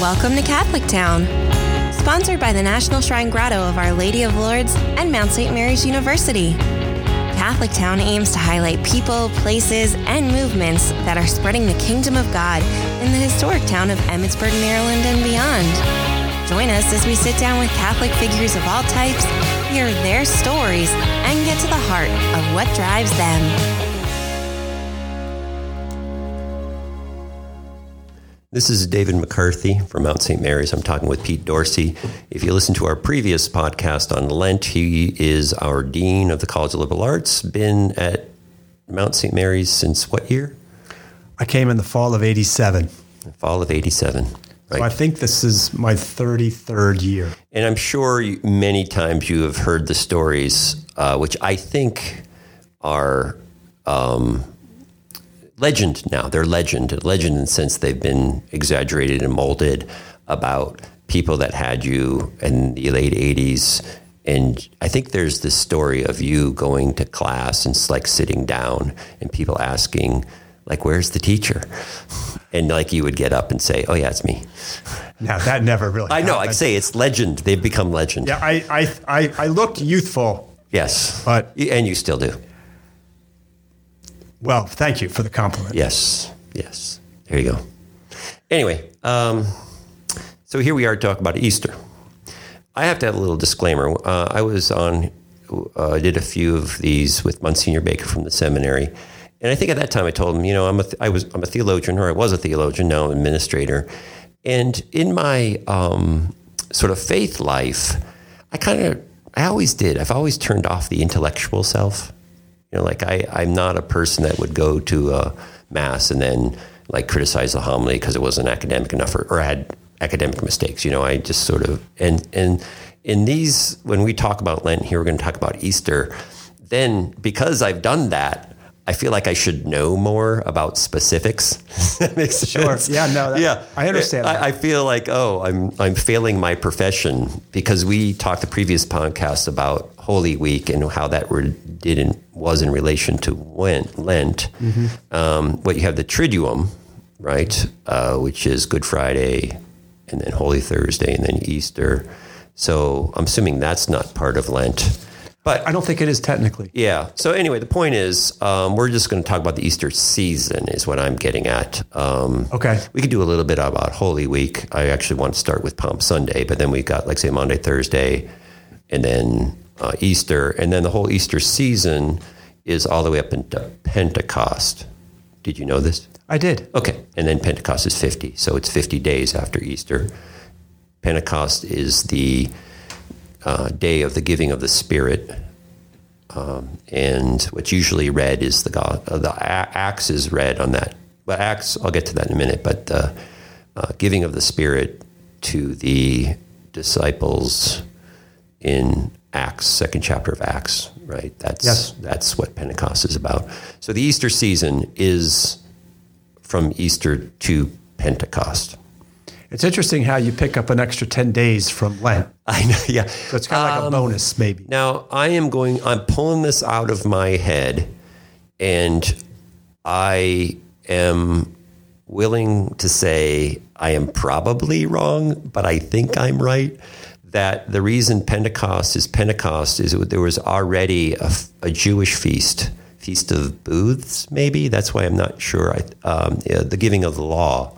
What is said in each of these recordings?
Welcome to Catholic Town. Sponsored by the National Shrine Grotto of Our Lady of Lourdes and Mount St. Mary's University. Catholic Town aims to highlight people, places, and movements that are spreading the kingdom of God in the historic town of Emmitsburg, Maryland, and beyond. Join us as we sit down with Catholic figures of all types, hear their stories, and get to the heart of what drives them. This is David McCarthy from Mount St. Mary's. I'm talking with Pete Dorsey. If you listen to our previous podcast on Lent, he is our Dean of the College of Liberal Arts, been at Mount St. Mary's since what year? I came in the fall of 87. The fall of 87. Right. So I think this is my 33rd year. And I'm sure you, many times you have heard the stories, uh, which I think are um, legend now. They're legend, legend in the sense they've been exaggerated and molded about people that had you in the late 80s. And I think there's this story of you going to class and like sitting down and people asking, like, where's the teacher? And like you would get up and say, oh, yeah, it's me. Now, that never really I know. I'd say it's legend. They've become legend. Yeah, I, I, I, I looked youthful. Yes. But and you still do. Well, thank you for the compliment. Yes, yes. There you go. Anyway, um, so here we are talking about Easter. I have to have a little disclaimer. Uh, I was on, uh, did a few of these with Monsignor Baker from the seminary, and I think at that time I told him, you know, I'm a, th- I was, I'm a theologian, or I was a theologian, now an administrator, and in my um, sort of faith life, I kind of, I always did. I've always turned off the intellectual self. You know, like I, I'm not a person that would go to a mass and then like criticize the homily because it wasn't academic enough or, or had academic mistakes. You know, I just sort of and and in these when we talk about Lent here, we're going to talk about Easter. Then because I've done that, I feel like I should know more about specifics. that makes sense. Sure. Yeah. No. That, yeah. I understand. I, I, feel like oh, I'm I'm failing my profession because we talked the previous podcast about Holy Week and how that were, did in, was in relation to Lent. Mm-hmm. Um, what you have the Triduum, right, uh, which is Good Friday, and then Holy Thursday, and then Easter. So I'm assuming that's not part of Lent. But I don't think it is technically. Yeah. So anyway, the point is, um, we're just going to talk about the Easter season, is what I'm getting at. Um, okay. We could do a little bit about Holy Week. I actually want to start with Palm Sunday, but then we got, like, say, Monday, Thursday, and then uh, Easter, and then the whole Easter season is all the way up into Pentecost. Did you know this? I did. Okay, and then Pentecost is fifty, so it's fifty days after Easter. Pentecost is the uh, day of the giving of the Spirit, um, and what's usually read is the God. Uh, the Acts is read on that. But Acts, I'll get to that in a minute. But the uh, giving of the Spirit to the disciples in Acts, second chapter of Acts, right? That's yes. that's what Pentecost is about. So the Easter season is from Easter to Pentecost. It's interesting how you pick up an extra 10 days from Lent. I know, yeah. So it's kind of like um, a bonus, maybe. Now, I am going, I'm pulling this out of my head, and I am willing to say I am probably wrong, but I think I'm right that the reason Pentecost is Pentecost is there was already a, a Jewish feast, Feast of Booths, maybe. That's why I'm not sure. I, um, yeah, the giving of the law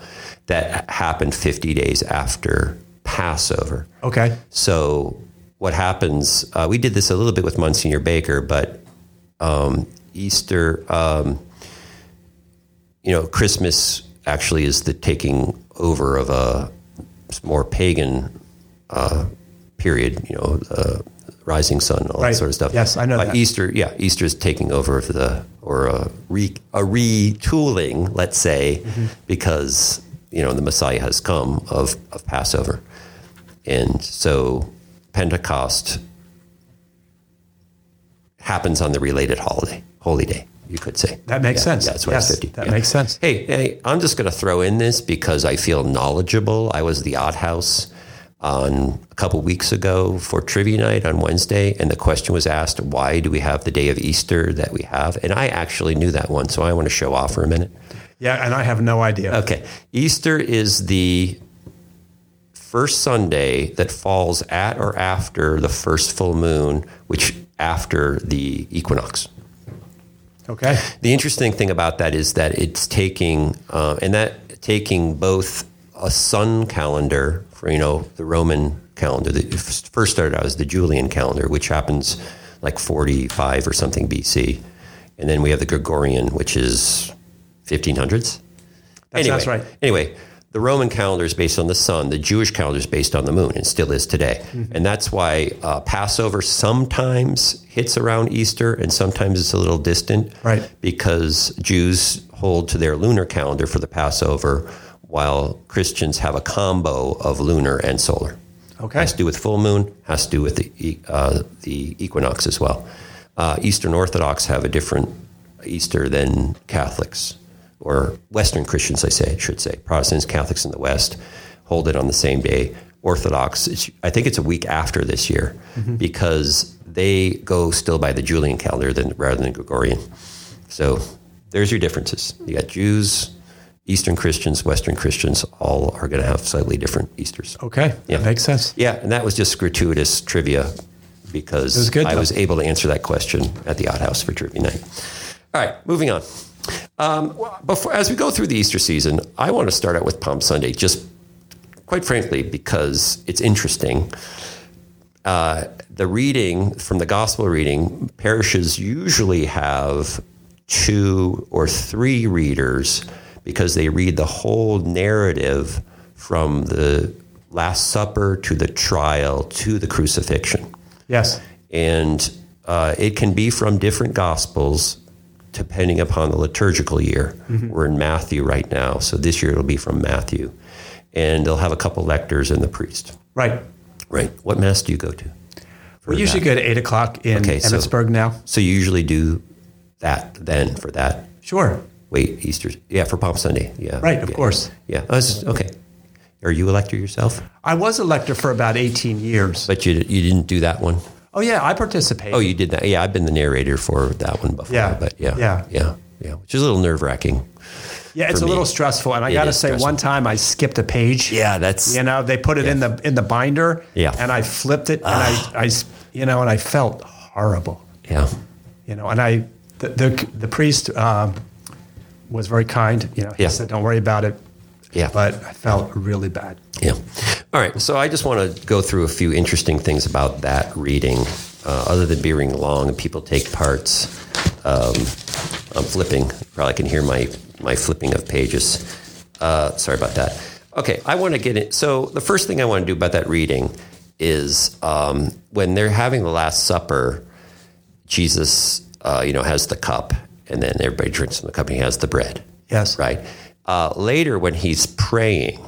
that happened 50 days after Passover. Okay. So what happens? Uh, we did this a little bit with Monsignor Baker, but um, Easter, um, you know, Christmas actually is the taking over of a more pagan uh, period, you know, uh, rising sun, all right. that sort of stuff. Yes, I know uh, that. Easter, yeah, Easter is taking over the or a, re, a retooling, let's say, mm-hmm. because you know the Messiah has come of of Passover, and so Pentecost happens on the related holiday, holy day. You could say that makes yeah, sense. Yeah, that's yes, it's fifty. That yeah. makes sense. Hey, hey, I'm just going to throw in this because I feel knowledgeable. I was the Ott House on a couple weeks ago for trivia night on Wednesday, and the question was asked, "Why do we have the day of Easter that we have?" And I actually knew that one, so I want to show off for a minute. Yeah, and I have no idea. Okay, Easter is the first Sunday that falls at or after the first full moon, which after the equinox. Okay. The interesting thing about that is that it's taking, uh, and that taking both a sun calendar for, you know, the Roman calendar, that first started out as the Julian calendar, which happens like 45 or something BC. And then we have the Gregorian, which is 1500s. That anyway, right. Anyway, the Roman calendar is based on the sun. The Jewish calendar is based on the moon, and still is today. Mm-hmm. And that's why uh, Passover sometimes hits around Easter, and sometimes it's a little distant, Right. Because Jews hold to their lunar calendar for the Passover, while Christians have a combo of lunar and solar. Okay. Has to do with full moon. Has to do with the uh, the equinox as well. Uh, Eastern Orthodox have a different Easter than Catholics or Western Christians. I say should say Protestants, Catholics in the West hold it on the same day. Orthodox, it's, I think it's a week after this year mm-hmm. because they go still by the Julian calendar than rather than Gregorian. So there's your differences. You got Jews, Eastern Christians, Western Christians, all are going to have slightly different Easters. Okay. Yeah. That makes sense. Yeah, and that was just gratuitous trivia because was I was able to answer that question at the Ott House for Trivia Night. All right, moving on. Um, before, as we go through the Easter season, I want to start out with Palm Sunday, just quite frankly, because it's interesting. Uh, the reading from the gospel reading, parishes usually have two or three readers because they read the whole narrative from the Last Supper to the trial to the crucifixion Yes. and uh, it can be from different gospels depending upon the liturgical year. Mm-hmm. We're in Matthew right now, so this year it'll be from Matthew, and they'll have a couple lectors and the priest. Right. Right. What mass do you go to? We usually go to eight o'clock in Okay, so- Emmitsburg now. So you usually do that then for that. Sure. Wait, Easter? Yeah, for Palm Sunday. Yeah. Right, of yeah, course. Yeah. Oh, was- okay. Are you a lector yourself? I was a lector for about 18 years. But you you didn't do that one. Oh, yeah, I participated. Oh, you did that. Yeah, I've been the narrator for that one before. Yeah, But yeah. yeah. Yeah. Yeah. Which is a little nerve wracking. yeah, it's a little stressful. And I got to say, stressful. one time I skipped a page. Yeah, that's You know, they put it in the in the binder. Yeah. Ah. And I flipped it, and I, I, you know, and I felt horrible. yeah. You know, and I, the the, the priest um, was very kind. You know, he Yeah. said, "Don't worry about it." Yeah. But I felt really bad. Yeah. All right. So I just want to go through a few interesting things about that reading, uh, other than being long and people take parts. Um, I'm flipping. Probably can hear my my flipping of pages. Uh, sorry about that. Okay. I want to get it. So the first thing I want to do about that reading is um, when they're having the Last Supper, Jesus, uh, you know, has the cup, and then everybody drinks from the cup, and he has the bread Yes. right? Uh, later, when he's praying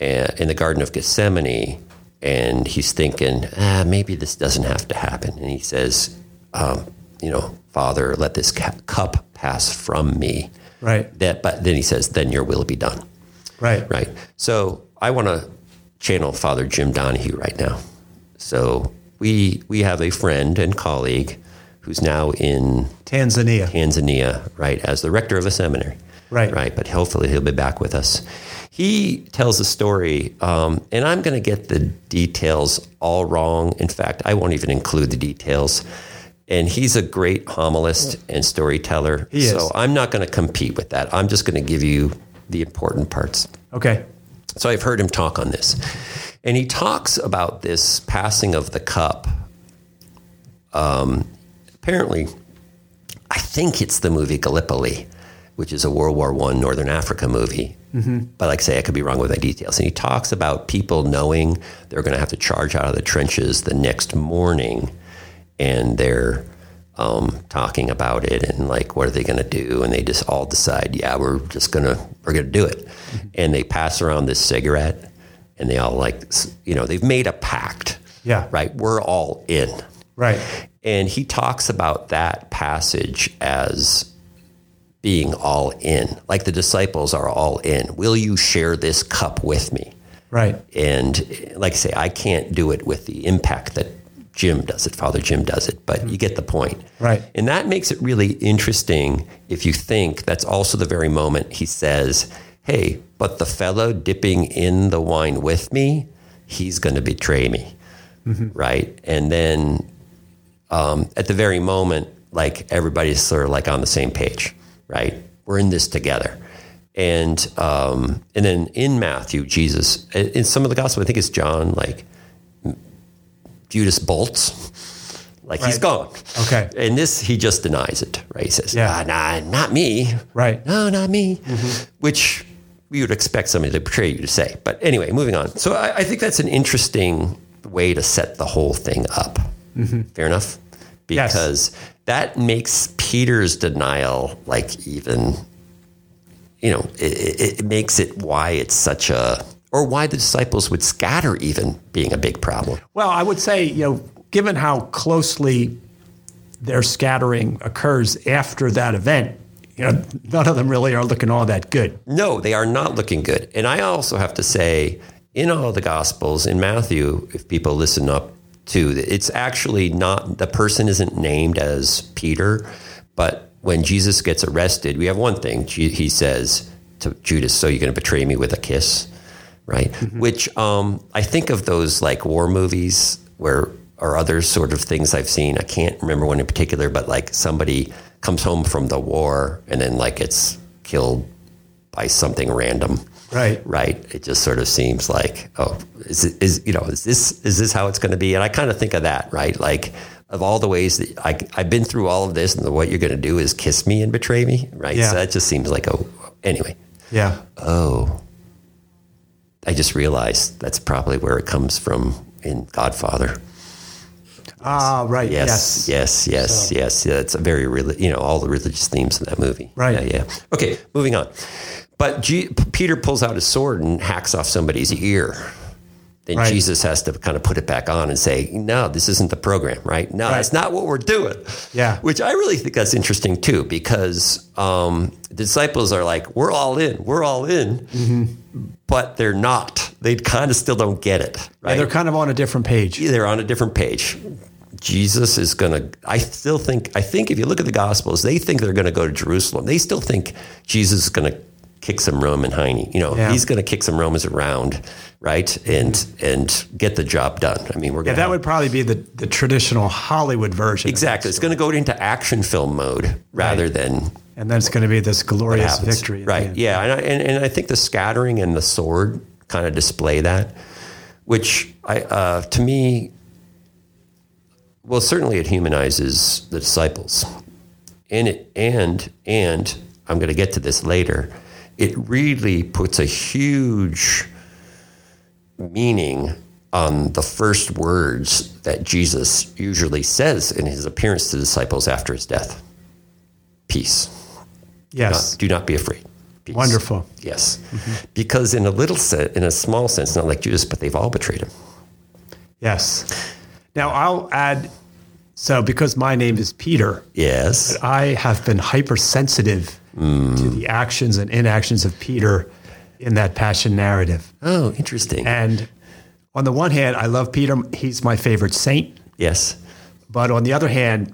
uh, in the Garden of Gethsemane, and he's thinking, ah, maybe this doesn't have to happen, and he says, um, you know, Father, let this ca- cup pass from me. Right. That, but then he says, then your will be done. Right. Right. So I want to channel Father Jim Donahue right now. So we we have a friend and colleague who's now in Tanzania. Tanzania, right, as the rector of a seminary. Right. Right. But hopefully he'll be back with us. He tells a story, um, and I'm going to get the details all wrong. In fact, I won't even include the details. And he's a great homilist and storyteller. He is. So I'm not going to compete with that. I'm just going to give you the important parts. Okay. So I've heard him talk on this. And he talks about this passing of the cup. Um, apparently, I think it's the movie Gallipoli, which is a World War I Northern Africa movie. But like I say, I could be wrong with the details. And he talks about people knowing they're going to have to charge out of the trenches the next morning. And they're um, talking about it and like, what are they going to do? And they just all decide, yeah, we're just going to, we're going to do it. And they pass around this cigarette and they all like, you know, they've made a pact. Yeah. Right. We're all in. Right. And he talks about that passage as being all in, like the disciples are all in. Will you share this cup with me? Right. And like I say, I can't do it with the impact that Jim does it, Father Jim does it, but you get the point. Right. And that makes it really interesting if you think that's also the very moment he says, hey, but the fellow dipping in the wine with me, he's going to betray me. Right. And then um, at the very moment, like everybody's sort of like on the same page, right? We're in this together. And um, and then in Matthew, Jesus, in some of the gospel, I think it's John, like Judas bolts, like he's gone. Okay. And this, he just denies it, right? He says, Yeah. ah, nah, not me. Right. No, not me. Which you would expect somebody to betray you to say. But anyway, moving on. So I, I think that's an interesting way to set the whole thing up. Fair enough? Yes. Because that makes Peter's denial like even, you know, it, it, it makes it why it's such a, or why the disciples would scatter even being a big problem. Well, I would say, you know, given how closely their scattering occurs after that event, you know, none of them really are looking all that good. No, they are not looking good. And I also have to say, in all the Gospels, in Matthew, if people listen up to, it's actually not, the person isn't named as Peter, but when Jesus gets arrested, we have one thing. He says to Judas, So you're going to betray me with a kiss, right? Which um, I think of those like war movies where, or other sort of things I've seen. I can't remember one in particular, but like somebody comes home from the war and then like it's killed by something random. Right. Right. It just sort of seems like, oh, is is you know, is this is this how it's going to be? And I kind of think of that, right? Like of all the ways that I I've been through all of this, and what you're going to do is kiss me and betray me, right? Yeah. So that just seems like a, anyway. Yeah. Oh, I just realized that's probably where it comes from in Godfather. Ah, right. Yes, yes, yes, yes. Yeah, it's a very you know all the religious themes in that movie. Right. Yeah, yeah. Okay, moving on. But G- Peter pulls out his sword and hacks off somebody's ear. Then Right. Jesus has to kind of put it back on and say, "No, this isn't the program, right? No, Right. that's not what we're doing." Yeah. Which I really think that's interesting too, because um, disciples are like, "We're all in, we're all in," Mm-hmm. but they're not. They kind of still don't get it, right? Yeah, they're kind of on a different page. they're on a different page. Jesus is going to, I still think, I think if you look at the Gospels, they think they're going to go to Jerusalem. They still think Jesus is going to kick some Roman hiney. You know, Yeah. he's going to kick some Romans around, right? And and get the job done. I mean, we're Yeah, that would probably be the, the traditional Hollywood version. exactly. It's going to go into action film mode rather Right. than And then it's going to be this glorious victory. Right. Yeah. And I, and, and I think the scattering and the sword kind of display that, which I, uh, to me, well, certainly it humanizes the disciples. And it, and, and I'm going to get to this later. It really puts a huge meaning on the first words that Jesus usually says in his appearance to disciples after his death. Peace Yes. not, do not be afraid. Peace. Wonderful. Yes, mm-hmm. because in a little sense, in a small sense, not like Judas, but they've all betrayed him. Yes. Now I'll add. So because my name is Peter, Yes, I have been hypersensitive mm. to the actions and inactions of Peter in that passion narrative. Oh, interesting. And on the one hand, I love Peter; he's my favorite saint. yes, But on the other hand,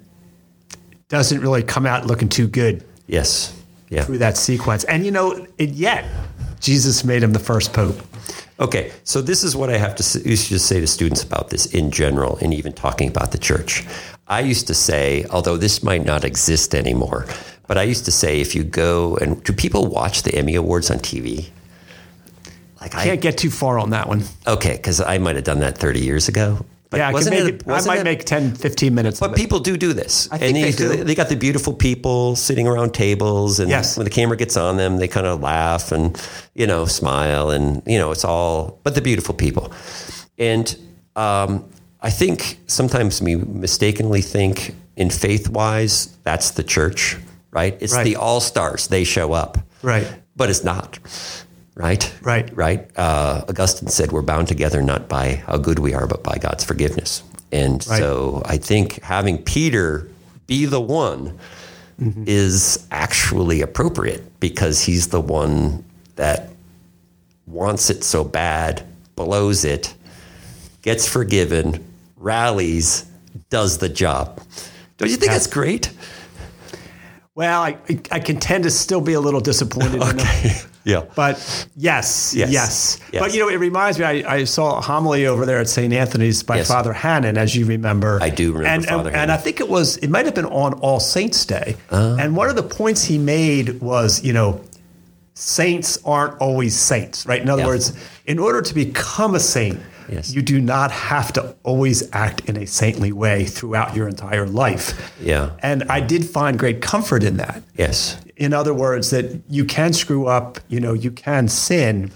doesn't really come out looking too good yes, yeah. through that sequence. And you know, it, yet Jesus made him the first pope. Okay, so this is what I have to to say to students about this in general, and even talking about the church. I used to say, although this might not exist anymore, but I used to say, if you go and do people watch the Emmy Awards on TV? Like I Can't get too far on that one. okay, because I might have done that thirty years ago. But yeah, I, can make it- it, I might it- make 10, 15 minutes. But people do do this. I think and they do. They got the beautiful people sitting around tables, and Yes. when the camera gets on them, they kind of laugh and you know smile, and you know it's all. But the beautiful people, and um, I think sometimes we mistakenly think in faith wise that's the church, right? It's Right. the all stars. They show up, Right. But it's not. Right. Right. Right. Uh, Augustine said, "We're bound together not by how good we are, but by God's forgiveness." And Right. so, I think having Peter be the one is actually appropriate because he's the one that wants it so bad, blows it, gets forgiven, rallies, does the job. Don't you think Yeah. that's great? Well, I, I can tend to still be a little disappointed in. Yeah. But yes, Yes. yes, Yes. But you know, it reminds me. I, I saw a homily over there at St. Anthony's by Yes. Father Hannon, as you remember. I do remember and, Father and, Hannon. and I think it was. It might have been on All Saints Day. Ah. And one of the points he made was, you know, saints aren't always saints, right? In other Yeah. words, in order to become a saint, Yes. you do not have to always act in a saintly way throughout your entire life. Yeah. And I did find great comfort in that Yes. in other words, that you can screw up, you know, you can sin,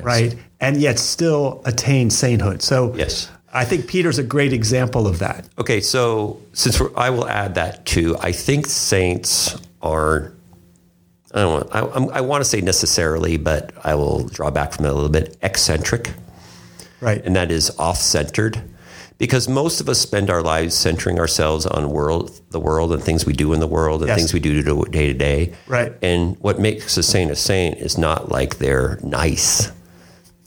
right, and yet still attain sainthood. So, Yes. I think Peter's a great example of that. Okay, so since we're, I will add that too, I think saints are. I don't want. I, I want to say necessarily, but I will draw back from it a little bit. Eccentric, Right. and that is off-centered, because most of us spend our lives centering ourselves on world, the world, and things we do in the world, and Yes. things we do day to day. Right. And what makes a saint a saint is not like they're nice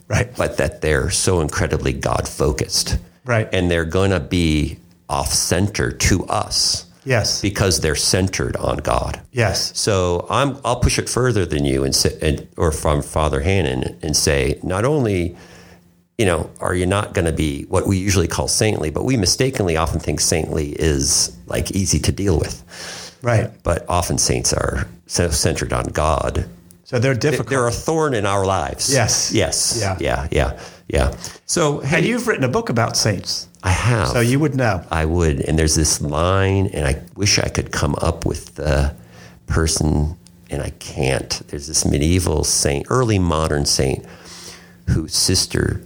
right. but that they're so incredibly God focused. Right. And they're going to be off center to us Yes. because they're centered on God. yes. So I'm, I'll push it further than you and, say, and or from Father Hannon and say, not only, you know, are you not going to be what we usually call saintly, but we mistakenly often think saintly is like easy to deal with. Right. But often saints are so centered on God So they're difficult. they're a thorn in our lives. Yes. Yes. Yeah. Yeah. Yeah. Yeah. So, hey, and you've written a book about saints, I have. so you would know. I would. And there's this line, and I wish I could come up with the person, and I can't. There's this medieval saint, early modern saint, whose sister,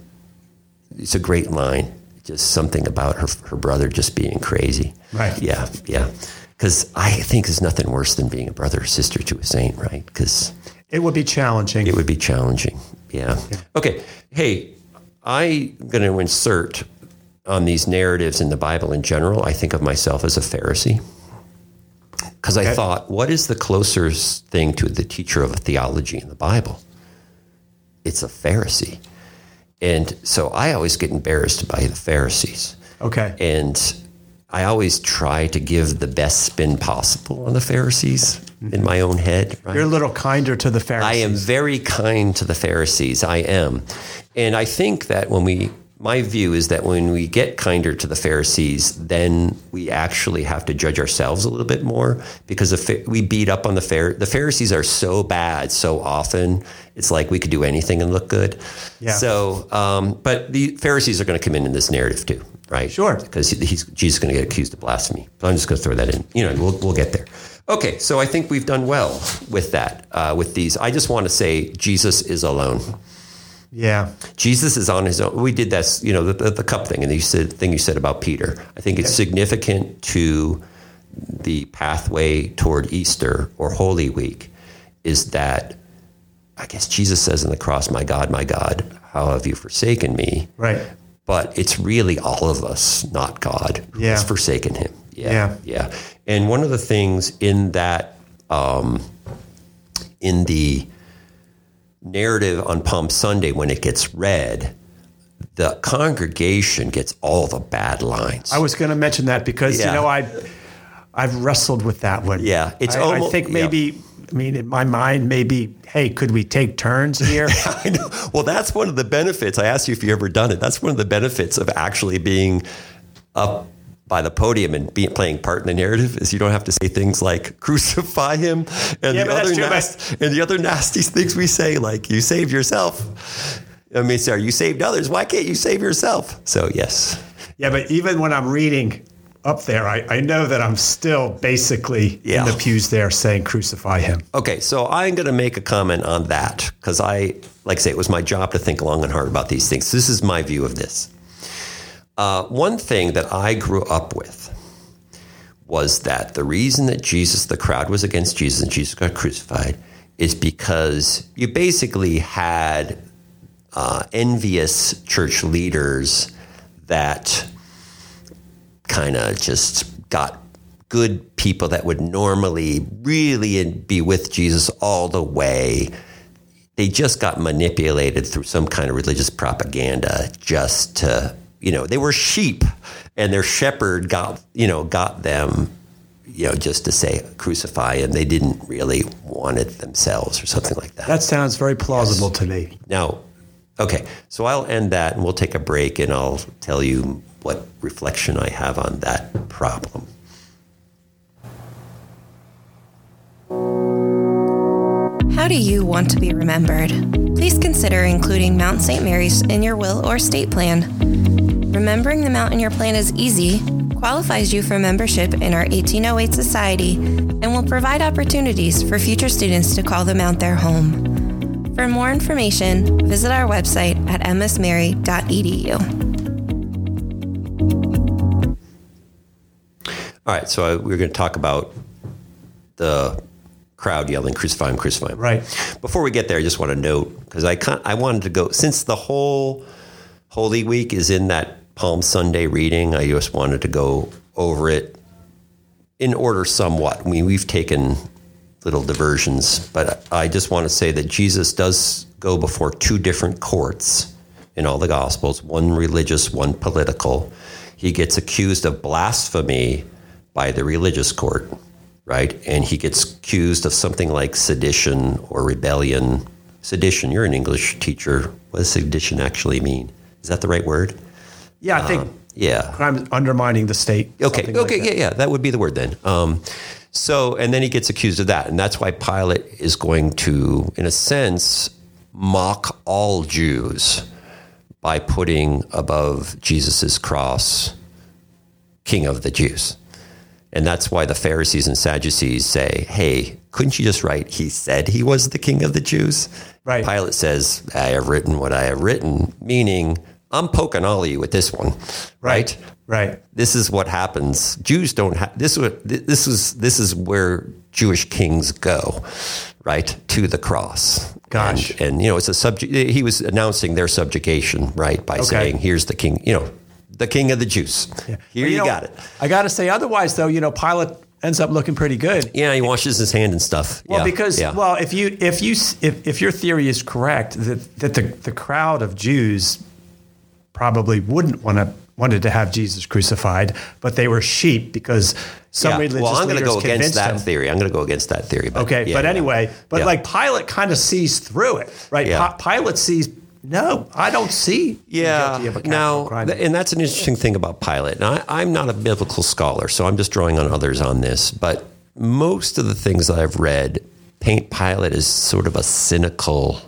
it's a great line, just something about her, her brother just being crazy. Right. Yeah. Yeah. Because I think there's nothing worse than being a brother or sister to a saint, right? Because It would be challenging. it would be challenging. Yeah. Okay. Hey, I'm going to insert on these narratives in the Bible in general. I think of myself as a Pharisee because I thought, what is the closest thing to the teacher of theology in the Bible? It's a Pharisee. And so I always get embarrassed by the Pharisees. okay. And I always try to give the best spin possible on the Pharisees in my own head. Right? You're a little kinder to the Pharisees. I am very kind to the Pharisees. I am. And I think that when we, my view is that when we get kinder to the Pharisees, then we actually have to judge ourselves a little bit more because if we beat up on the Phar- the Pharisees are so bad so often. It's like we could do anything and look good. Yeah. So, um, but the Pharisees are going to come in in this narrative too, right? Sure. Because he's, Jesus is going to get accused of blasphemy. So I'm just going to throw that in. You know, we'll, we'll get there. Okay, so I think we've done well with that, uh, with these. I just want to say Jesus is alone. Yeah. Jesus is on his own. We did that, you know, the, the, the cup thing, and you said thing you said about Peter. I think it's significant to the pathway toward Easter or Holy Week is that I guess Jesus says on the cross, "My God, my God, how have you forsaken me?" Right. but it's really all of us, not God, who Yeah. has forsaken him. Yeah, Yeah. yeah. And one of the things in that, um, in the narrative on Palm Sunday, when it gets read, the congregation gets all the bad lines. I was going to mention that because Yeah. you know I, I've wrestled with that one. Yeah, it's I, I almo- think yeah. maybe. I mean, in my mind, maybe. Hey, could we take turns here? I know. Well, that's one of the benefits. I asked you if you ever done it. That's one of the benefits of actually being up by the podium and be, playing part in the narrative is you don't have to say things like crucify him and Yeah, the other true, nas- and the other nasty things we say like you saved yourself. I mean, sorry, you saved others. Why can't you save yourself? So yes, yeah, but even when I'm reading up there, I, I know that I'm still basically Yeah. in the pews there saying, "Crucify him." Okay, so I'm going to make a comment on that because I, like I say, it was my job to think long and hard about these things. This is my view of this. Uh, one thing that I grew up with was that the reason that Jesus, the crowd was against Jesus and Jesus got crucified is because you basically had uh, envious church leaders that kind of just got good people that would normally really be with Jesus all the way. They just got manipulated through some kind of religious propaganda just to, you know, they were sheep and their shepherd got, you know, got them, you know, just to say crucify, and they didn't really want it themselves or something like that. That sounds very plausible to me. Now, okay, so I'll end that and we'll take a break and I'll tell you what reflection I have on that problem. How do you want to be remembered? Please consider including Mount St. Mary's in your will or estate plan. Remembering the mount in your plan is easy, qualifies you for membership in our 1808 Society, and will provide opportunities for future students to call the mount their home. For more information, visit our website at msmary.edu. All right, so I, we're going to talk about the crowd yelling "Crucify him! Crucify him!" Right. Before we get there, I just want to note because I can I wanted to go since the whole Holy Week is in that Palm Sunday reading. I just wanted to go over it in order somewhat. I mean, we've taken little diversions, but I just want to say that Jesus does go before two different courts in all the Gospels one religious, one political. He gets accused of blasphemy by the religious court, right? And he gets accused of something like sedition or rebellion. Sedition, you're an English teacher. What does sedition actually mean? Is that the right word? Yeah, I think Yeah. crime undermining the state. Okay. like Okay. that. yeah. Yeah. That would be the word then. Um, so, and then he gets accused of that, and that's why Pilate is going to, in a sense, mock all Jews by putting above Jesus's cross, King of the Jews. And that's why the Pharisees and Sadducees say, "Hey, couldn't you just write? He said he was the King of the Jews." Right. Pilate says, "I have written what I have written," meaning I'm poking all of you with this one, right? Right. this is what happens. Jews don't have this. is what- This is this is where Jewish kings go, right to the cross. Gosh. and, and, you know it's a subject. He was announcing their subjugation, right, by saying, "Here's the king." You know, the king of the Jews. Here But, you, know, got it. I got to say, otherwise, though, you know, Pilate ends up looking pretty good. Yeah, he washes his hand and stuff. Well, yeah, because yeah. well, if you if you if, if your theory is correct that that the, the crowd of Jews probably wouldn't want to wanted to have Jesus crucified, but they were sheep because some Yeah. religious well, I'm going to go against that them. theory. I'm going to go against that theory. But Okay, yeah, but yeah. anyway, but like Pilate kind of sees through it, right? Yeah. Pilate sees no, I don't see. Yeah. guilty of a Now, crime. th- and that's an interesting thing about Pilate. Now, I, I'm not a biblical scholar, so I'm just drawing on others on this. But most of the things that I've read paint Pilate as sort of a cynical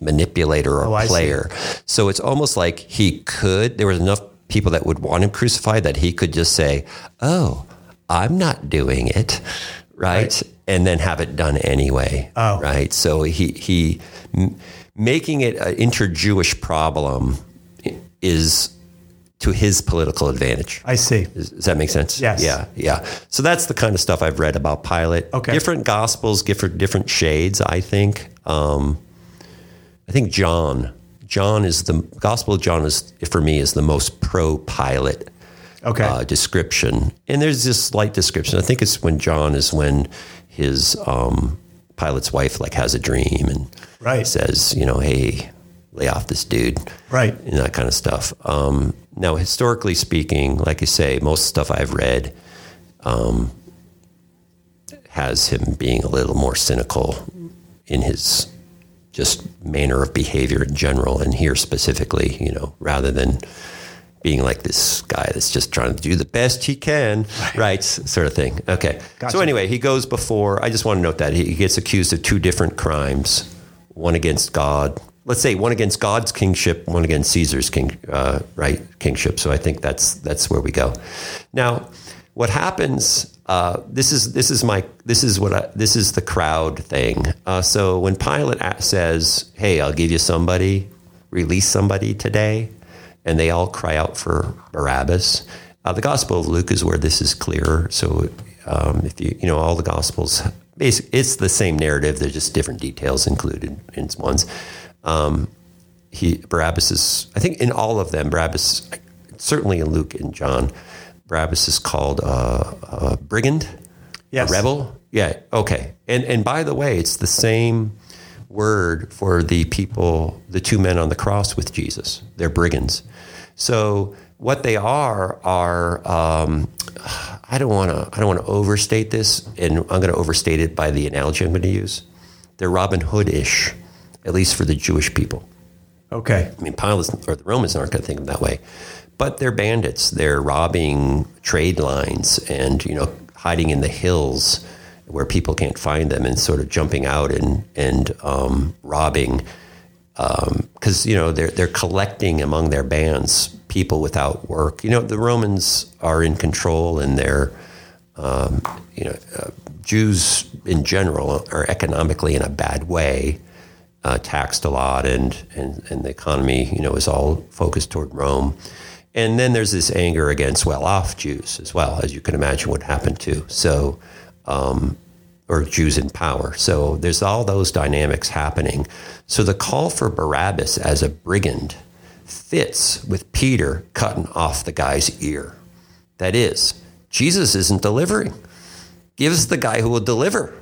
manipulator or Oh, player. So it's almost like he could. There was enough people that would want him crucified that he could just say, "Oh, I'm not doing it." Right, Right. and then have it done anyway. Oh. right. So he he m- making it an inter-Jewish problem is to his political advantage. I see. Does, does that make sense? Yes. Yeah, yeah. So that's the kind of stuff I've read about Pilate. Okay. Different gospels, different different shades. I think. Um, I think John. John is the Gospel of John is for me is the most pro Pilate Okay. uh, description, and there's this slight description. I think it's when John is when his um, Pilate's wife like has a dream and Right. says, you know, hey, lay off this dude, Right. and that kind of stuff. Um, now, historically speaking, like I say, most stuff I've read um, has him being a little more cynical in his just manner of behavior in general, and here specifically, you know, rather than being like this guy that's just trying to do the best he can, right? Sort of thing. Okay. Gotcha. So anyway, he goes before. I just want to note that he gets accused of two different crimes: one against God. Let's say one against God's kingship, one against Caesar's king, uh, right? Kingship. So I think that's that's where we go. Now, what happens? Uh, this is this is my this is what I, this is the crowd thing. Uh, so when Pilate says, "Hey, I'll give you somebody, release somebody today," and they all cry out for Barabbas. Uh, the Gospel of Luke is where this is clearer. So um, if you you know all the Gospels, basically it's the same narrative. There's just different details included in ones. Um, he Barabbas is I think in all of them Barabbas certainly in Luke and John Barabbas is called uh, a brigand, Yes. a rebel. Yeah, okay. And and by the way, it's the same word for the people, the two men on the cross with Jesus. They're brigands. So what they are are um, I don't want to I don't want to overstate this, and I'm going to overstate it by the analogy I'm going to use. They're Robin Hood ish, at least for the Jewish people. Okay. I mean, pilots or the Romans aren't going to think of them that way, but they're bandits. They're robbing trade lines and you know hiding in the hills where people can't find them and sort of jumping out and and um, robbing because you know they're they're collecting among their bands people without work. You know the Romans are in control and they're um, you know uh, Jews in general are economically in a bad way, uh, taxed a lot, and, and and the economy you know is all focused toward Rome. And then there's this anger against well-off Jews as well, as you can imagine would happen to. So or Jews in power. So there's all those dynamics happening. So the call for Barabbas as a brigand fits with Peter cutting off the guy's ear. That is, Jesus isn't delivering. Give us the guy who will deliver.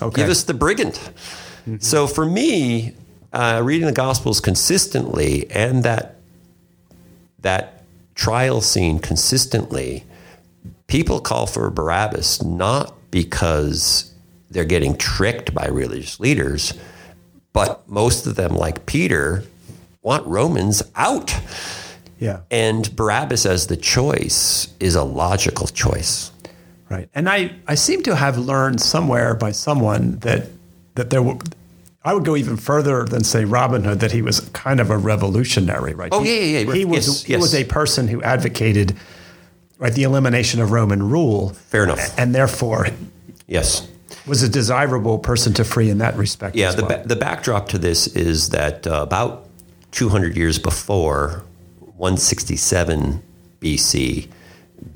Okay. Give us the brigand. So for me, uh, reading the Gospels consistently and that that trial scene consistently, people call for Barabbas not because they're getting tricked by religious leaders, but most of them, like Peter, want Romans out. Yeah. And Barabbas as the choice is a logical choice. Right. And I, I seem to have learned somewhere by someone that that there were I would go even further than say Robin Hood that he was kind of a revolutionary, right? Oh, He- yeah, yeah, yeah. He was Yes, he yes. was a person who advocated right the elimination of Roman rule. Fair enough. And therefore Yes. was a desirable person to free in that respect. Yeah, the, well. ba- the backdrop to this is that uh, about 200 years before, 167 BC,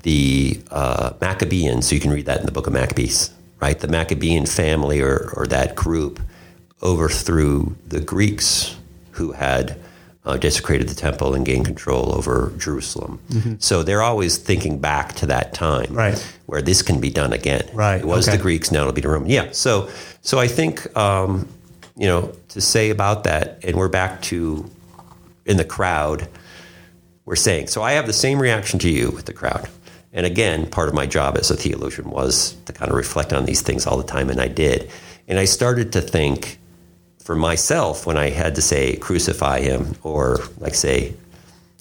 the uh, Maccabeans, so you can read that in the book of Maccabees, right? The Maccabean family or, or that group overthrew the Greeks who had uh, desecrated the temple and gained control over Jerusalem. So they're always thinking back to that time Mm-hmm. Right. where this can be done again. Right, It was okay. the Greeks, now it'll be the Romans. Yeah. So, so I think, um, you know, to say about that, and we're back to in the crowd, we're saying. So I have the same reaction to you with the crowd. And again, part of my job as a theologian was to kind of reflect on these things all the time, and I did. And I started to think for myself when I had to say, crucify him, or like say,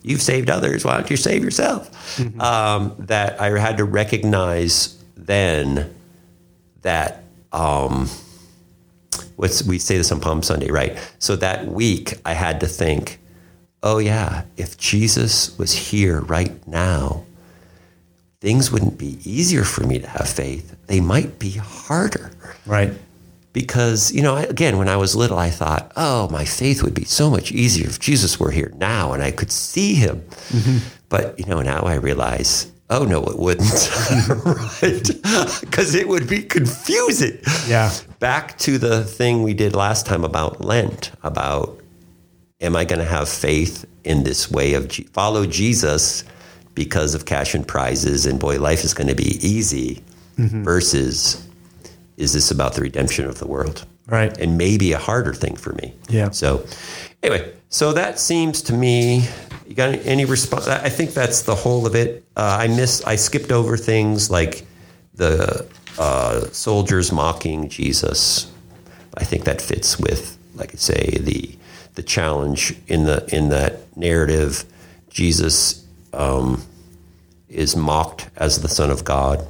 you've saved others, why don't you save yourself? Um, that I had to recognize then that um, what's we say this on Palm Sunday, right? So that week I had to think, oh yeah, if Jesus was here right now, things wouldn't be easier for me to have faith. They might be harder right. Because you know I- again when i was little i thought oh my faith would be so much easier if jesus were here now and i could see him. Mm-hmm. But you know now i realize oh no it wouldn't. Right? Because it would be confusing. Yeah. back to the thing we did last time about lent about am i going to have faith in this way of Je- follow jesus because of cash and prizes and boy life is going to be easy mm-hmm. versus is this about the redemption of the world? Right. and maybe a harder thing for me. Yeah. so anyway so that seems to me you got any response? I think that's the whole of it. Uh, i miss i skipped over things like the uh, soldiers mocking jesus. I think that fits with like i say the the challenge in the in that narrative. Jesus um, is mocked as the son of god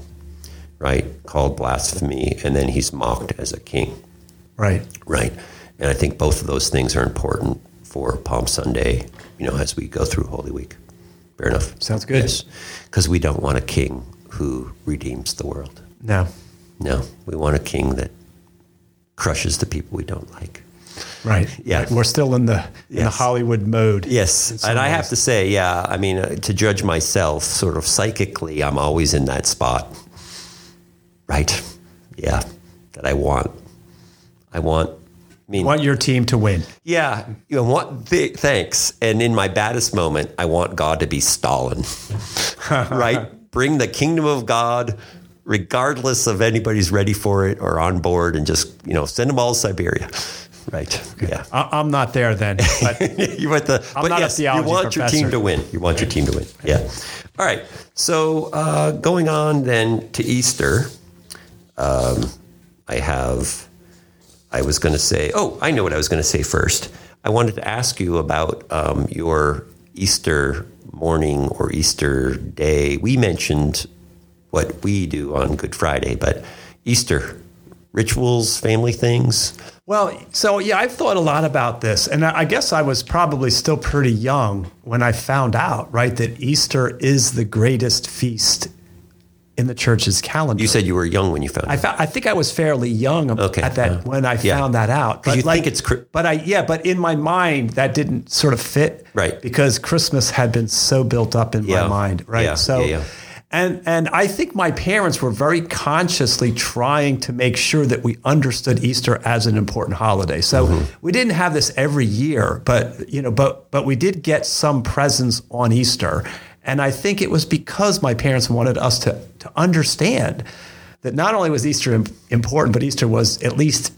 right called blasphemy and then he's mocked as a king Right. Right. And I think both of those things are important for Palm Sunday, you know, as we go through Holy Week. Fair enough. Sounds good. Yes. Because we don't want a king who redeems the world. No. No, we want a king that crushes the people we don't like. Right. Yeah. We're still in the in the Hollywood mode. Yes. And I have to say, yeah, I mean, uh, to judge myself sort of psychically, I'm always in that spot. Right. Yeah. That I want. I want. I mean, Want your team to win. Yeah, you know what? Th- thanks. And in my baddest moment, I want God to be Stalin, right? Bring the kingdom of God, regardless of anybody's ready for it or on board, and just you know send them all to Siberia, right. Yeah. I, I'm not there then. But you want the, I'm but not a yes, you theology want your team to win. You want your team to win. Yeah. All right. So uh, going on then to Easter, um, I have. I was going to say. Oh, I know what I was going to say first. I wanted to ask you about um, your Easter morning or Easter day. We mentioned what we do on Good Friday, but Easter rituals, family things. Well, so yeah, I've thought a lot about this, and I I guess I was probably still pretty young when I found out, right, that Easter is the greatest feast in the church's calendar. You said you were young when you found I. I think I was fairly young Okay, at that uh, when I yeah. found that out. 'Cause you think it's cri- but I yeah, but in my mind that didn't sort of fit, Right. Because Christmas had been so built up in Yeah. my mind, right? Yeah, So, yeah, yeah. and and I think my parents were very consciously trying to make sure that we understood Easter as an important holiday. So Mm-hmm. we didn't have this every year, but you know, but but we did get some presents on Easter, and I think it was because my parents wanted us to to understand that not only was Easter important, but Easter was at least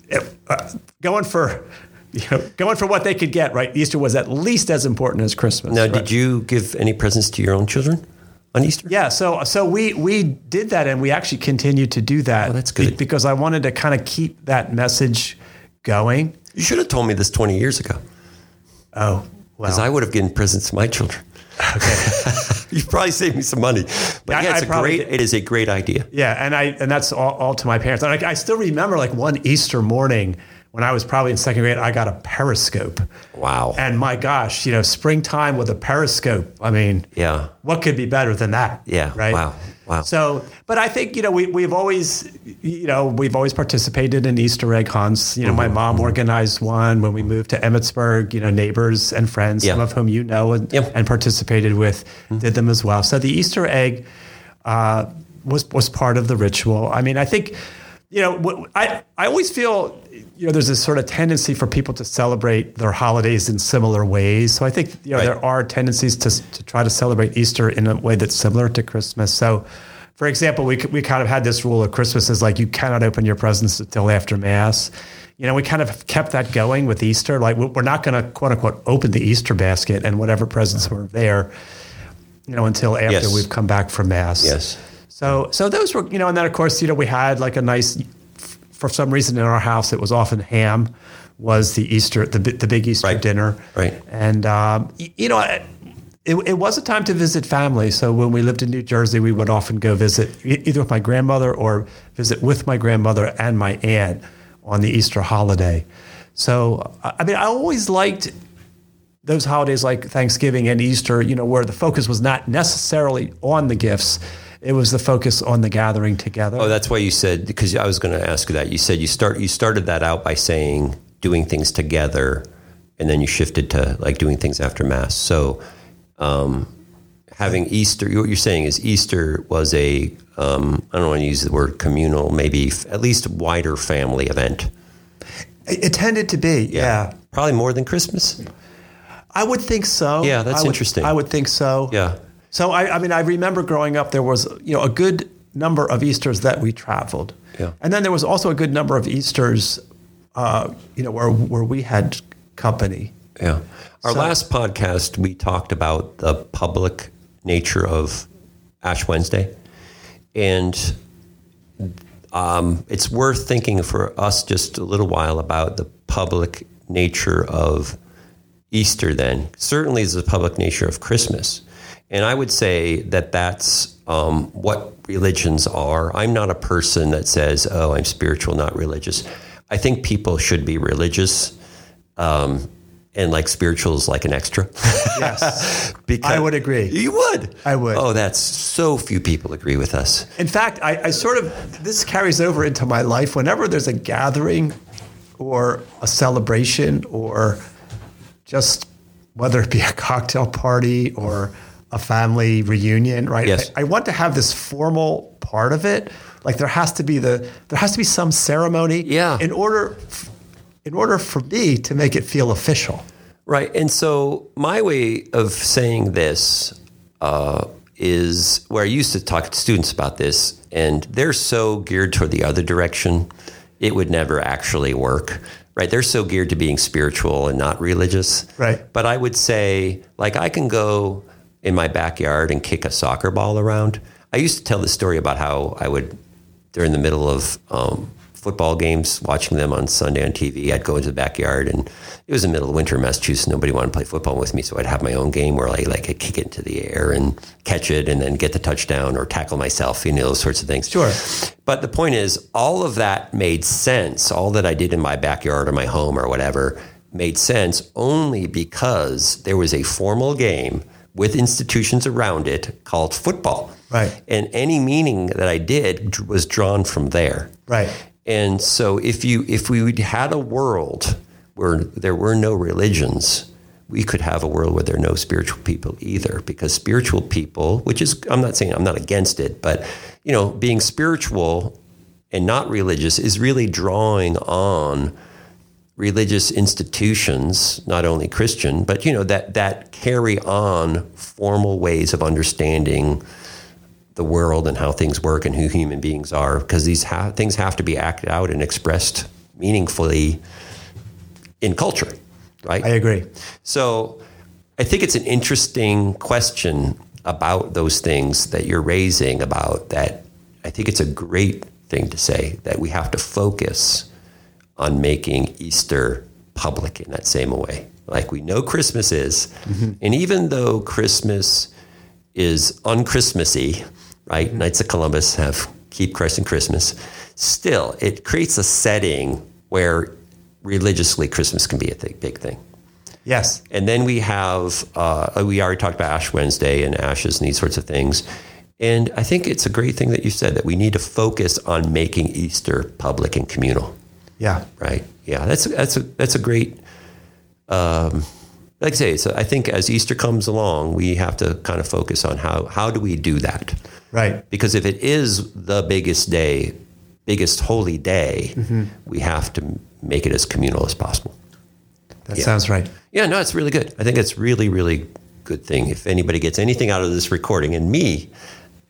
uh, going for. You know, going for what they could get, right? Easter was at least as important as Christmas. Now, right? did you give any presents to your own children on Easter? Yeah, so so we we did that, and we actually continued to do that. Oh, that's good. because I wanted to kind of keep that message going. You should have told me this 20 years ago Oh, because well, I would have given presents to my children. you probably saved me some money. But I- yeah, it's I a great, did. it is a great idea. yeah, and I and that's all, all to my parents. And I, I still remember like one Easter morning when I was probably in second grade. I got a periscope, Wow. and my gosh, you know, springtime with a periscope. I mean, yeah. what could be better than that? Yeah, Right. wow, wow. So, but I think you know we we've always you know we've always participated in Easter egg hunts. You know, my Mm-hmm. mom organized one when we moved to Emmitsburg. You know, neighbors and friends, some of whom you know and, Yep. Mm-hmm. and participated with, did them as well. So the Easter egg uh, was was part of the ritual. I mean, I think you know I I always feel. You know, there's this sort of tendency for people to celebrate their holidays in similar ways. So I think you know Right. there are tendencies to to try to celebrate Easter in a way that's similar to Christmas. So, for example, we we kind of had this rule of Christmas is like you cannot open your presents until after Mass. You know, we kind of kept that going with Easter. Like we- we're not going to quote unquote open the Easter basket and whatever presents were there, you know, until after Yes. we've come back from Mass. Yes. So so those were you know, and then of course you know we had like a nice, for some reason in our house it was often ham, was the Easter the the big Easter Right. dinner. Right. And um, you know. It, it was a time to visit family. So when we lived in New Jersey, we would often go visit either with my grandmother or visit with my grandmother and my aunt on the Easter holiday. So I I mean, I always liked those holidays like Thanksgiving and Easter, you know, where the focus was not necessarily on the gifts. It was the focus on the gathering together. Oh, that's why you said because I was going to ask you that. You said you start you started that out by saying doing things together, and then you shifted to like doing things after mass. So, um, having Easter, what you're saying is Easter was a um, I don't want to use the word communal, maybe f- at least wider family event. it, tended to be, yeah. probably more than Christmas. I would think so. Yeah, that's I would- interesting. I would think so. Yeah, So I, I mean, I remember growing up, there was you know a good number of Easter's that we traveled, Yeah. and then there was also a good number of Easter's, uh, you know, where where we had company. yeah. Our So- last podcast, we talked about the public nature of Ash Wednesday, and um, it's worth thinking for us just a little while about the public nature of Easter. Then certainly is the public nature of Christmas, and I would say that that's um, what religions are. I'm not a person that says, "Oh, I'm spiritual, not religious." I think people should be religious. Um, and like spiritual is like an extra. Yes, because I would agree. You would. I would. Oh, that's so few people agree with us. In fact, I, I sort of this carries over into my life. Whenever there's a gathering, or a celebration, or just whether it be a cocktail party or a family reunion, right? Yes. I, I want to have this formal part of it. Like there has to be the there has to be some ceremony. Yeah. In order, in order for me to make it feel official. Right. And so my way of saying this uh, is where I used to talk to students about this, and they're so geared toward the other direction, it would never actually work. right? They're so geared to being spiritual and not religious. Right. But I would say, like, I can go in my backyard and kick a soccer ball around. I used to tell the story about how I would, during the middle of um, football games, watching them on Sunday on TV, I'd go into the backyard and it was the middle of winter in Massachusetts. Nobody wanted to play football with me, so I'd have my own game where I like I'd kick it into the air and catch it, and then get the touchdown or tackle myself. You know those sorts of things. Sure. But the point is, all of that made sense. All that I did in my backyard or my home or whatever made sense only because there was a formal game with institutions around it called football. Right. And any meaning that I did was drawn from there. Right. And so if you if we had a world where there were no religions, we could have a world where there are no spiritual people either. Because spiritual people, which is I'm not saying I'm not against it, but you know, being spiritual and not religious is really drawing on religious institutions, not only Christian, but you know that that carry on formal ways of understanding the world and how things work and who human beings are, because these ha- things have to be acted out and expressed meaningfully in culture, right? I agree. So I think it's an interesting question about those things that you're raising about that. I think it's a great thing to say that we have to focus on making Easter public in that same way. Like we know Christmas is, and even though Christmas is unchristmassy, right? Knights of Columbus have keep Christ in Christmas. Still, it creates a setting where religiously Christmas can be a th- big thing. Yes. And then we have, uh, we already talked about Ash Wednesday and ashes and these sorts of things. And I think it's a great thing that you said that we need to focus on making Easter public and communal, Yeah. right? Yeah, that's that's a that's a great. Um, like I say, so I think as Easter comes along, we have to kind of focus on how how do we do that, Right. because if it is the biggest day, biggest holy day, we have to make it as communal as possible. That Yeah. sounds right. Yeah, no, it's really good. I think it's really, really good thing. If anybody gets anything out of this recording, and me,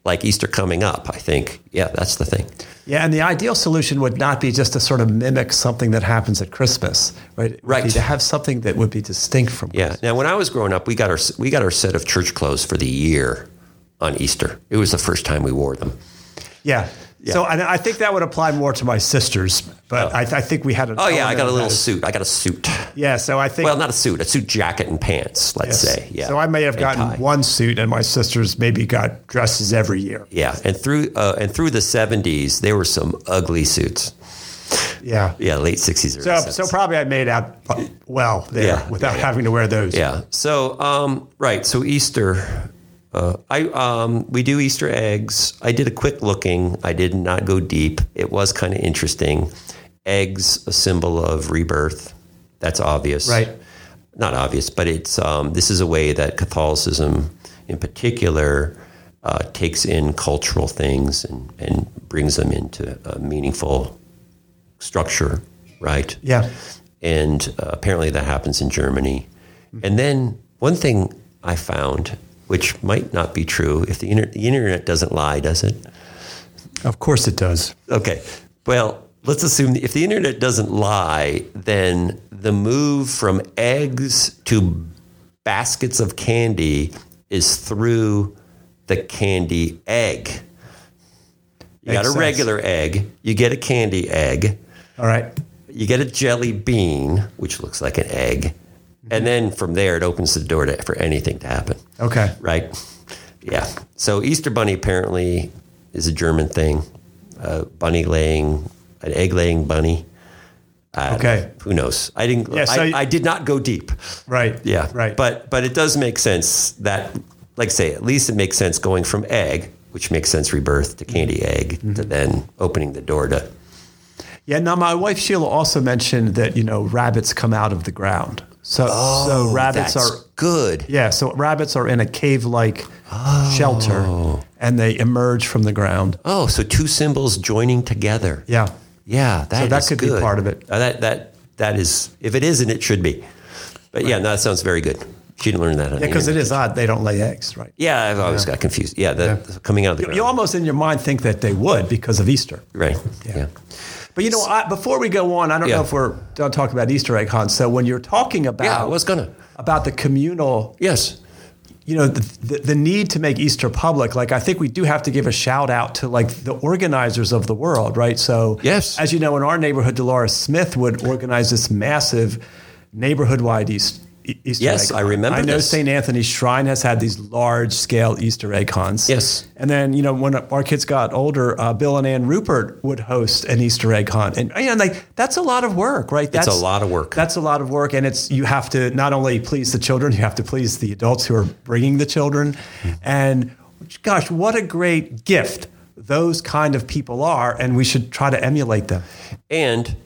like Easter coming up, I think, yeah, that's the thing. Yeah, and the ideal solution would not be just to sort of mimic something that happens at Christmas, right? Right. to have something that would be distinct from Yeah. Now, when I was growing up, we got our we got our set of church clothes for the year on Easter. It was the first time we wore them. Yeah. So and I think that would apply more to my sisters, but I, I think we had an Oh yeah, I got a little suit. I got a suit. Yeah, so I think Well, not a suit, a suit jacket and pants. Let's yes. say. Yeah. So I may have gotten one suit, and my sisters maybe got dresses every year. Yeah, and through uh, and through the seventies, there were some ugly suits. Yeah. Yeah, late sixties or So, so probably I made out uh, well there Yeah, without yeah, yeah. having to wear those. Yeah. So, um, right. So Easter, uh, I um, we do Easter eggs. I did a quick looking. I did not go deep. It was kind of interesting. Eggs, a symbol of rebirth. That's obvious. Right. Not obvious, but it's um, this is a way that Catholicism, in particular, uh, takes in cultural things and, and brings them into a meaningful structure. Right Yeah. and uh, apparently that happens in Germany. And then one thing I found, which might not be true, if the, inter- the internet doesn't lie, does it? Of course it does. Okay. Well, let's assume if the internet doesn't lie, then the move from eggs to baskets of candy is through the candy egg. You Makes got a sense. regular egg, you get a candy egg, All right. you get a jelly bean, which looks like an egg, and then from there it opens the door to, for anything to happen, Okay. right? Yeah. So Easter bunny apparently is a German thing. Uh, bunny laying, an egg laying bunny. I Okay. know. Who knows? I didn't. Yeah, so I, you- I did not go deep. Right. Yeah. Right. But but it does make sense that, like I say, at least it makes sense going from egg, which makes sense rebirth to candy egg, Mm-hmm. to then opening the door to Yeah. Now, my wife Sheila also mentioned that you know rabbits come out of the ground. So so rabbits Oh, are good. yeah. So rabbits are in a cave-like shelter, and they emerge from the ground. Oh, so two symbols joining together. Yeah. Yeah, that that is could be part of it. Uh, that that that is. If it isn't, it should be. But yeah, no, that sounds very good. She didn't learn that. on Yeah, because it is odd they don't lay eggs, right? Yeah, I've always got confused. Yeah, the, coming out of the You, ground. you almost in your mind think that they would because of Easter. right. Yeah. But you know, I, before we go on, I don't Yeah. know if we're done talking about Easter egg hunts. So when you're talking about Yeah, I was gonna. about the communal Yes. you know the, the, the need to make easter public like i think we do have to give a shout out to like the organizers of the world right so Yes. as you know in our neighborhood dolores smith would organize this massive neighborhood-wide East, E- easter Yes, egg I remember i know this. st anthony's shrine has had these large scale easter egg hunts. Yes. and then you know when our kids got older uh, bill and ann rupert would host an easter egg hunt. And you know, like that's a lot of work right? That's a lot of work. that's a lot of work. And it's you have to not only please the children you have to please the adults who are bringing the children. And gosh what a great gift those kind of people are and we should try to emulate them. And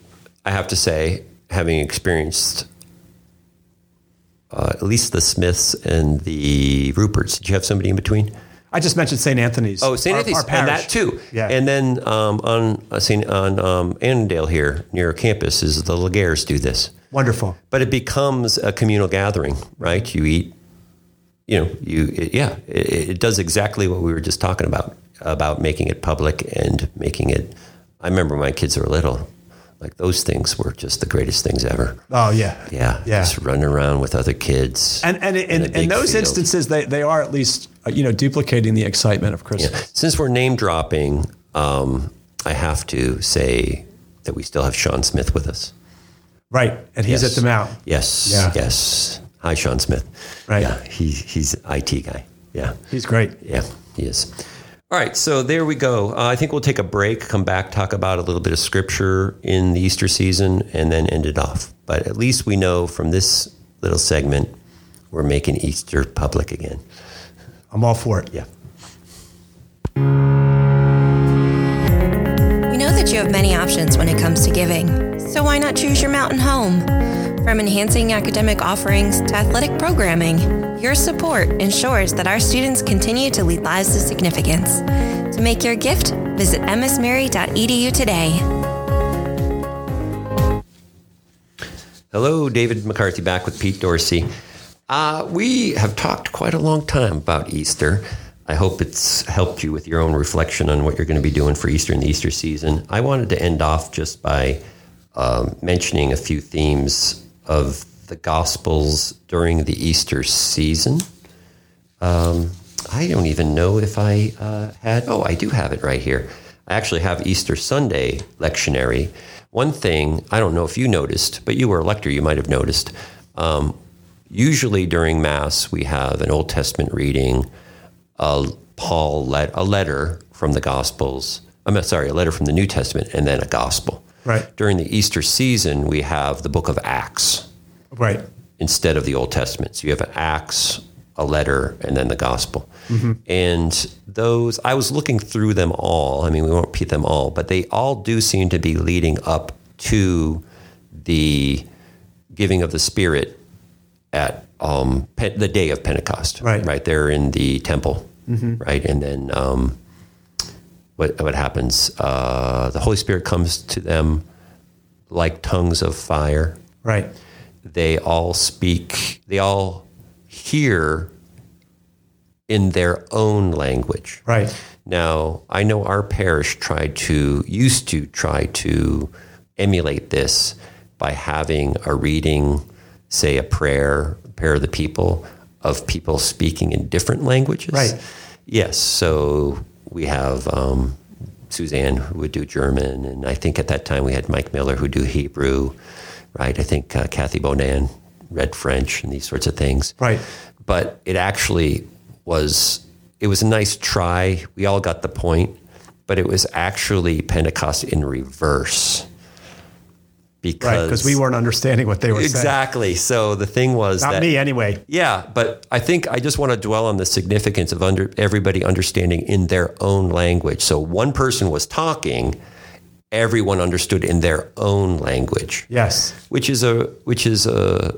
I have to say, having experienced uh, at least the Smiths and the Ruperts, did you have somebody in between? i just mentioned st anthony's Oh, St. Anthony's, our and that too. yeah And then um, on uh, St. on um, Annandale here near campus is the Laguerres do this, wonderful but it becomes a communal gathering, right? You eat, you know, you it, yeah, it, it does exactly what we were just talking about about making it public and making it. I remember when my kids were little, like those things were just the greatest things ever. oh yeah Yeah, yeah just running around with other kids. and and in, in in, those field. instances they, they are at least uh, you know duplicating the excitement of christmas Since we're name dropping, um, I have to say that we still have Sean Smith with us. right and he's Yes. at the mount Yes. Yeah. Yes. Hi, Sean Smith. Right. Yeah. He, he's IT guy. Yeah. he's great Yeah. He is. All right. So there we go. Uh, I think we'll take a break, come back, talk about a little bit of scripture in the Easter season, and then end it off. But at least we know from this little segment, we're making Easter public again. i'm all for it Yeah. We know that you have many options when it comes to giving, so why not choose your mountain home? From enhancing academic offerings to athletic programming, your support ensures that our students continue to lead lives of significance. To make your gift, visit msmary.edu today. Hello, David McCarthy back with Pete Dorsey. Uh, we have talked quite a long time about Easter. I hope it's helped you with your own reflection on what you're going to be doing for Easter in the Easter season. I wanted to end off just by um, mentioning a few themes of the Gospels during the Easter season. Um, I don't even know if I uh, had. Oh, I do have it right here. I actually have Easter Sunday lectionary. One thing I don't know if you noticed, but you were a lector, you might have noticed. Um, usually during Mass, we have an Old Testament reading, a Paul let a letter from the Gospels. I'm sorry, a letter from the New Testament, and then a Gospel. Right. During the Easter season, we have the Book of Acts right instead of the Old Testament. So you have an Acts, a letter, and then the Gospel. And those, I was looking through them all. I mean, we won't repeat them all, but they all do seem to be leading up to the giving of the Spirit at um, the day of Pentecost. Right. Right there in the temple. Right. And then um, what, what happens? Uh, the Holy Spirit comes to them like tongues of fire right they all speak, they all hear in their own language. right Now, I know our parish tried to, used to try to emulate this by having a reading, say a prayer, prayer of the people, of people speaking in different languages. Right. Yes. So we have um, Suzanne who would do German, and I think at that time we had Mike Miller who do Hebrew, right? I think uh, Kathy Bonan read French and these sorts of things. Right. But it actually was it was a nice try. We all got the point but it was actually pentecost in reverse because right because we weren't understanding what they were saying. Exactly. So the thing was not that me anyway. Yeah but i think i just want to dwell on the significance of under everybody understanding in their own language. So one person was talking everyone understood in their own language. Yes. Which is a which is a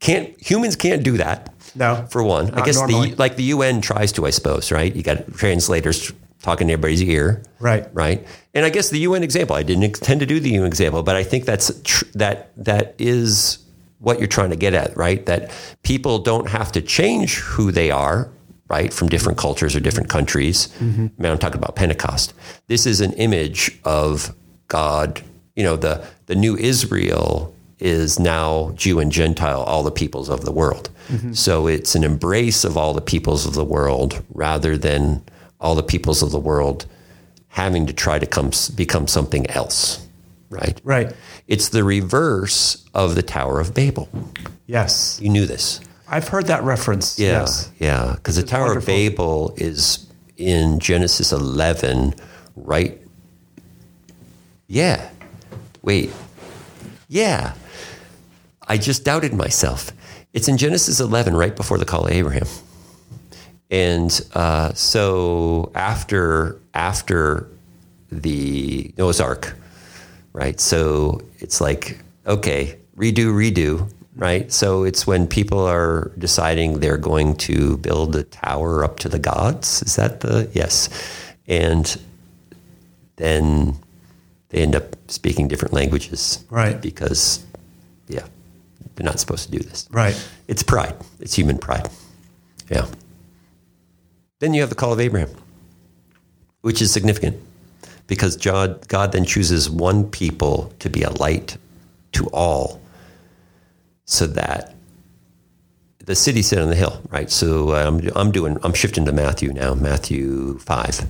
can't humans can't do that No. for one. I guess normally. the like the un tries to i suppose right? You got translators talking to everybody's ear Right. right and i guess the un example i didn't intend to do the un example but i think that's tr- that that is what you're trying to get at right that people don't have to change who they are right from different cultures or different countries Mm-hmm. I mean, i'm talking about pentecost this is an image of God, you know, the the new Israel is now Jew and Gentile, all the peoples of the world. So it's an embrace of all the peoples of the world rather than all the peoples of the world having to try to come become something else, right? Right. It's the reverse of the Tower of Babel. Yes. You knew this. I've heard that reference. Yeah, Yes. yeah. Because the Tower wonderful. of Babel is in Genesis 11, right? Yeah. Wait. Yeah. I just doubted myself. It's in Genesis 11, right before the call of Abraham. And uh, so after after the Noah's Ark, right? So it's like okay, redo, redo, right? So it's when people are deciding they're going to build a tower up to the gods. Is that the yes? And then they end up speaking different languages, Right. Because yeah, they're not supposed to do this, Right. it's pride. It's human pride. Yeah. Then you have the call of Abraham, which is significant because God, God then chooses one people to be a light to all so that the city sit on the hill, right? So um, I'm doing, I'm shifting to Matthew now, Matthew 5,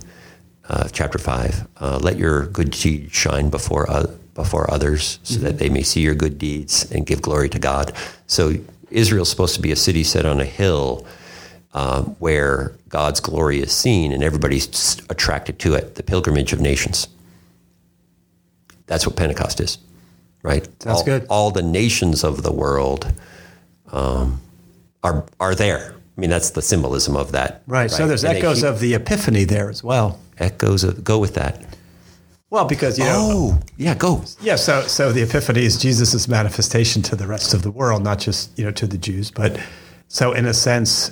uh, chapter 5. Uh, Let your good deeds shine before, uh, before others so that they may see your good deeds and give glory to God. So Israel's supposed to be a city set on a hill um, where God's glory is seen and everybody's attracted to it, the pilgrimage of nations. That's what Pentecost is, right? Sounds all, good. All the nations of the world um, are are there. I mean, that's the symbolism of that. Right. So there's And echoes keep- of the Epiphany there as well. echoes of go with that. Well, because you know, Oh, yeah, go. yeah. So so the Epiphany is Jesus' manifestation to the rest of the world, not just you know to the Jews, but so in a sense,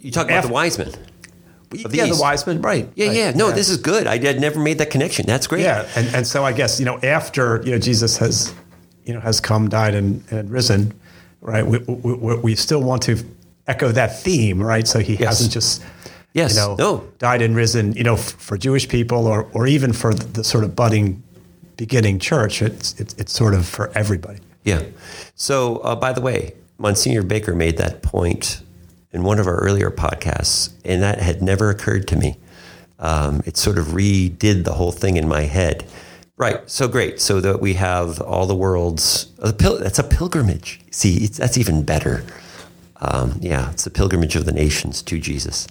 You talk about the wise men. Of the yeah, the wise men, right? Yeah, right, yeah. No, this is good. I had never made that connection. That's great. Yeah, and, and so I guess you know after you know Jesus has you know has come, died, and, and risen, right? We, we, we still want to echo that theme, right? So he hasn't just Yes. you know No. died and risen, you know, f- for Jewish people or or even for the, the sort of budding beginning church. It's it's it's sort of for everybody. Yeah. So, uh, by the way, Monsignor Baker made that point in one of our earlier podcasts, and that had never occurred to me. Um, it sort of redid the whole thing in my head. Right. So great. So that we have all the world's. A pil- that's a pilgrimage. See, it's, that's even better. Um, yeah, it's the pilgrimage of the nations to Jesus.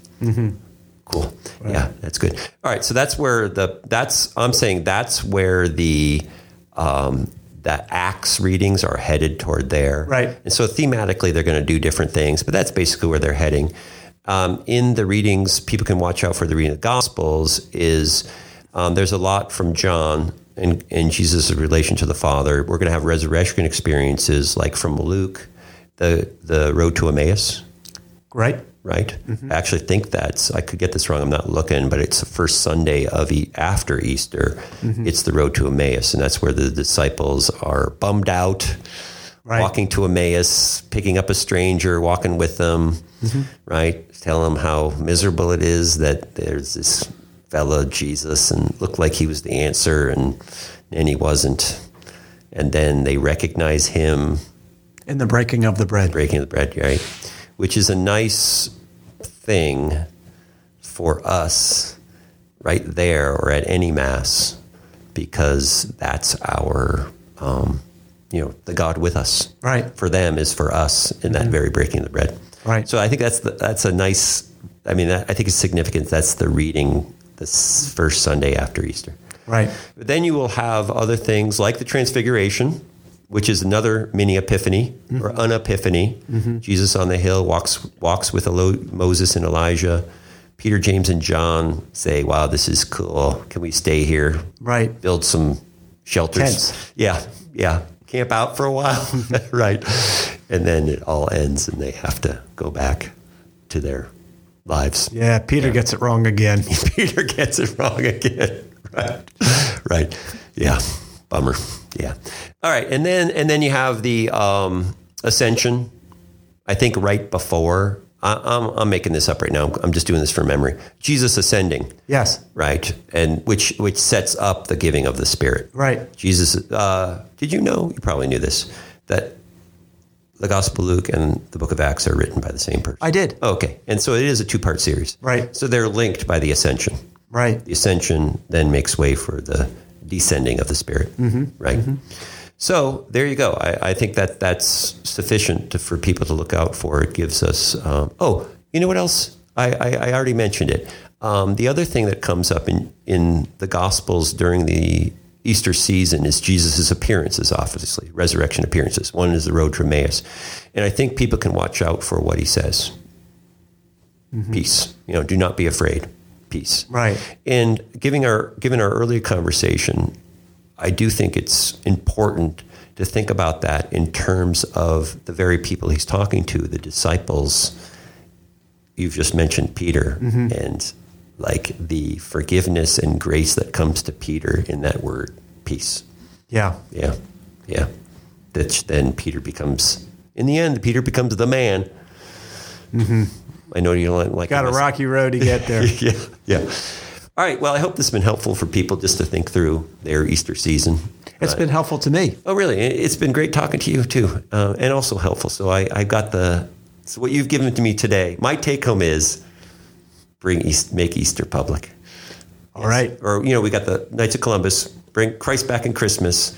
Cool. Yeah, that's good. All right, so that's where the that's I'm saying that's where the um, the Acts readings are headed toward there. Right. And so thematically, they're going to do different things, but that's basically where they're heading. Um, in the readings, people can watch out for the reading of the Gospels. Is um, there's a lot from John and, and Jesus' relation to the Father. We're going to have resurrection experiences like from Luke, the the road to Emmaus Right. Right? Mm-hmm. I actually think that's, I could get this wrong, I'm not looking, but it's the first Sunday of e- after Easter. Mm-hmm. It's the road to Emmaus, and that's where the disciples are bummed out, Right. walking to Emmaus, picking up a stranger, walking with them, mm-hmm. right? Tell them how miserable it is that there's this fella, Jesus, and looked like he was the answer, and, and he wasn't. And then they recognize him In the breaking of the bread. breaking of the bread, right? Which is a nice thing for us right there or at any mass because that's our, um, you know, the God with us. Right. For them is for us in that very breaking of the bread. Right. So I think that's the, that's a nice. I mean, I think it's significant. That's the reading this first Sunday after Easter. Right. But then you will have other things like the Transfiguration, which is another mini epiphany or Mm-hmm. an epiphany. Jesus on the hill walks walks with Elo- Moses and Elijah. Peter, James, and John say, "Wow, this is cool. Can we stay here? Right. Build some shelters? Tents. Yeah, yeah. Camp out for a while, right? And then it all ends, and they have to go back to their lives. Yeah. Peter gets it wrong again. Peter gets it wrong again. Right. Right. Yeah. Bummer. Yeah. All right. And then and then you have the um, ascension. I think right before I, I'm, I'm making this up right now. I'm just doing this from memory. Jesus ascending, Yes. right, and which which sets up the giving of the Spirit. Right. Jesus. Uh, did you know? You probably knew this that the Gospel of Luke and the Book of Acts are written by the same person. I did. Okay, and so it is a two part series. Right. So they're linked by the ascension. Right. The ascension then makes way for the descending of the Spirit. Mm-hmm. Right. So there you go. I, I think that that's sufficient to, for people to look out for. It gives us. Um, oh, you know what else? I, I, I already mentioned it. Um, the other thing that comes up in in the Gospels during the Easter season is Jesus' appearances, obviously, resurrection appearances. One is the road to Emmaus. And I think people can watch out for what he says. Peace. You know, do not be afraid. Peace. Right. And giving our given our earlier conversation, I do think it's important to think about that in terms of the very people he's talking to, the disciples. You've just mentioned Peter mm-hmm. and like the forgiveness and grace that comes to Peter in that word, peace. Yeah. Yeah. Yeah. That then Peter becomes, in the end, Peter becomes the man. Mm-hmm. I know you don't like Got a rocky road to get there. Yeah. Yeah. All right. Well, I hope this has been helpful for people just to think through their Easter season. It's been helpful to me. Oh, really? It- It's been great talking to you too, uh, and also helpful. So I, I got the so what you've given to me today. My take home is bring East, make Easter public. All right. Or you know, we got the Knights of Columbus. Bring Christ back in Christmas.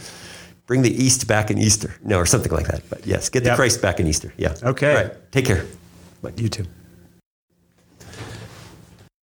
Bring the East back in Easter. No, or something like that. But yes, get the Yep. Christ back in Easter. Yeah. Okay. All right. Take care. Bye. You too.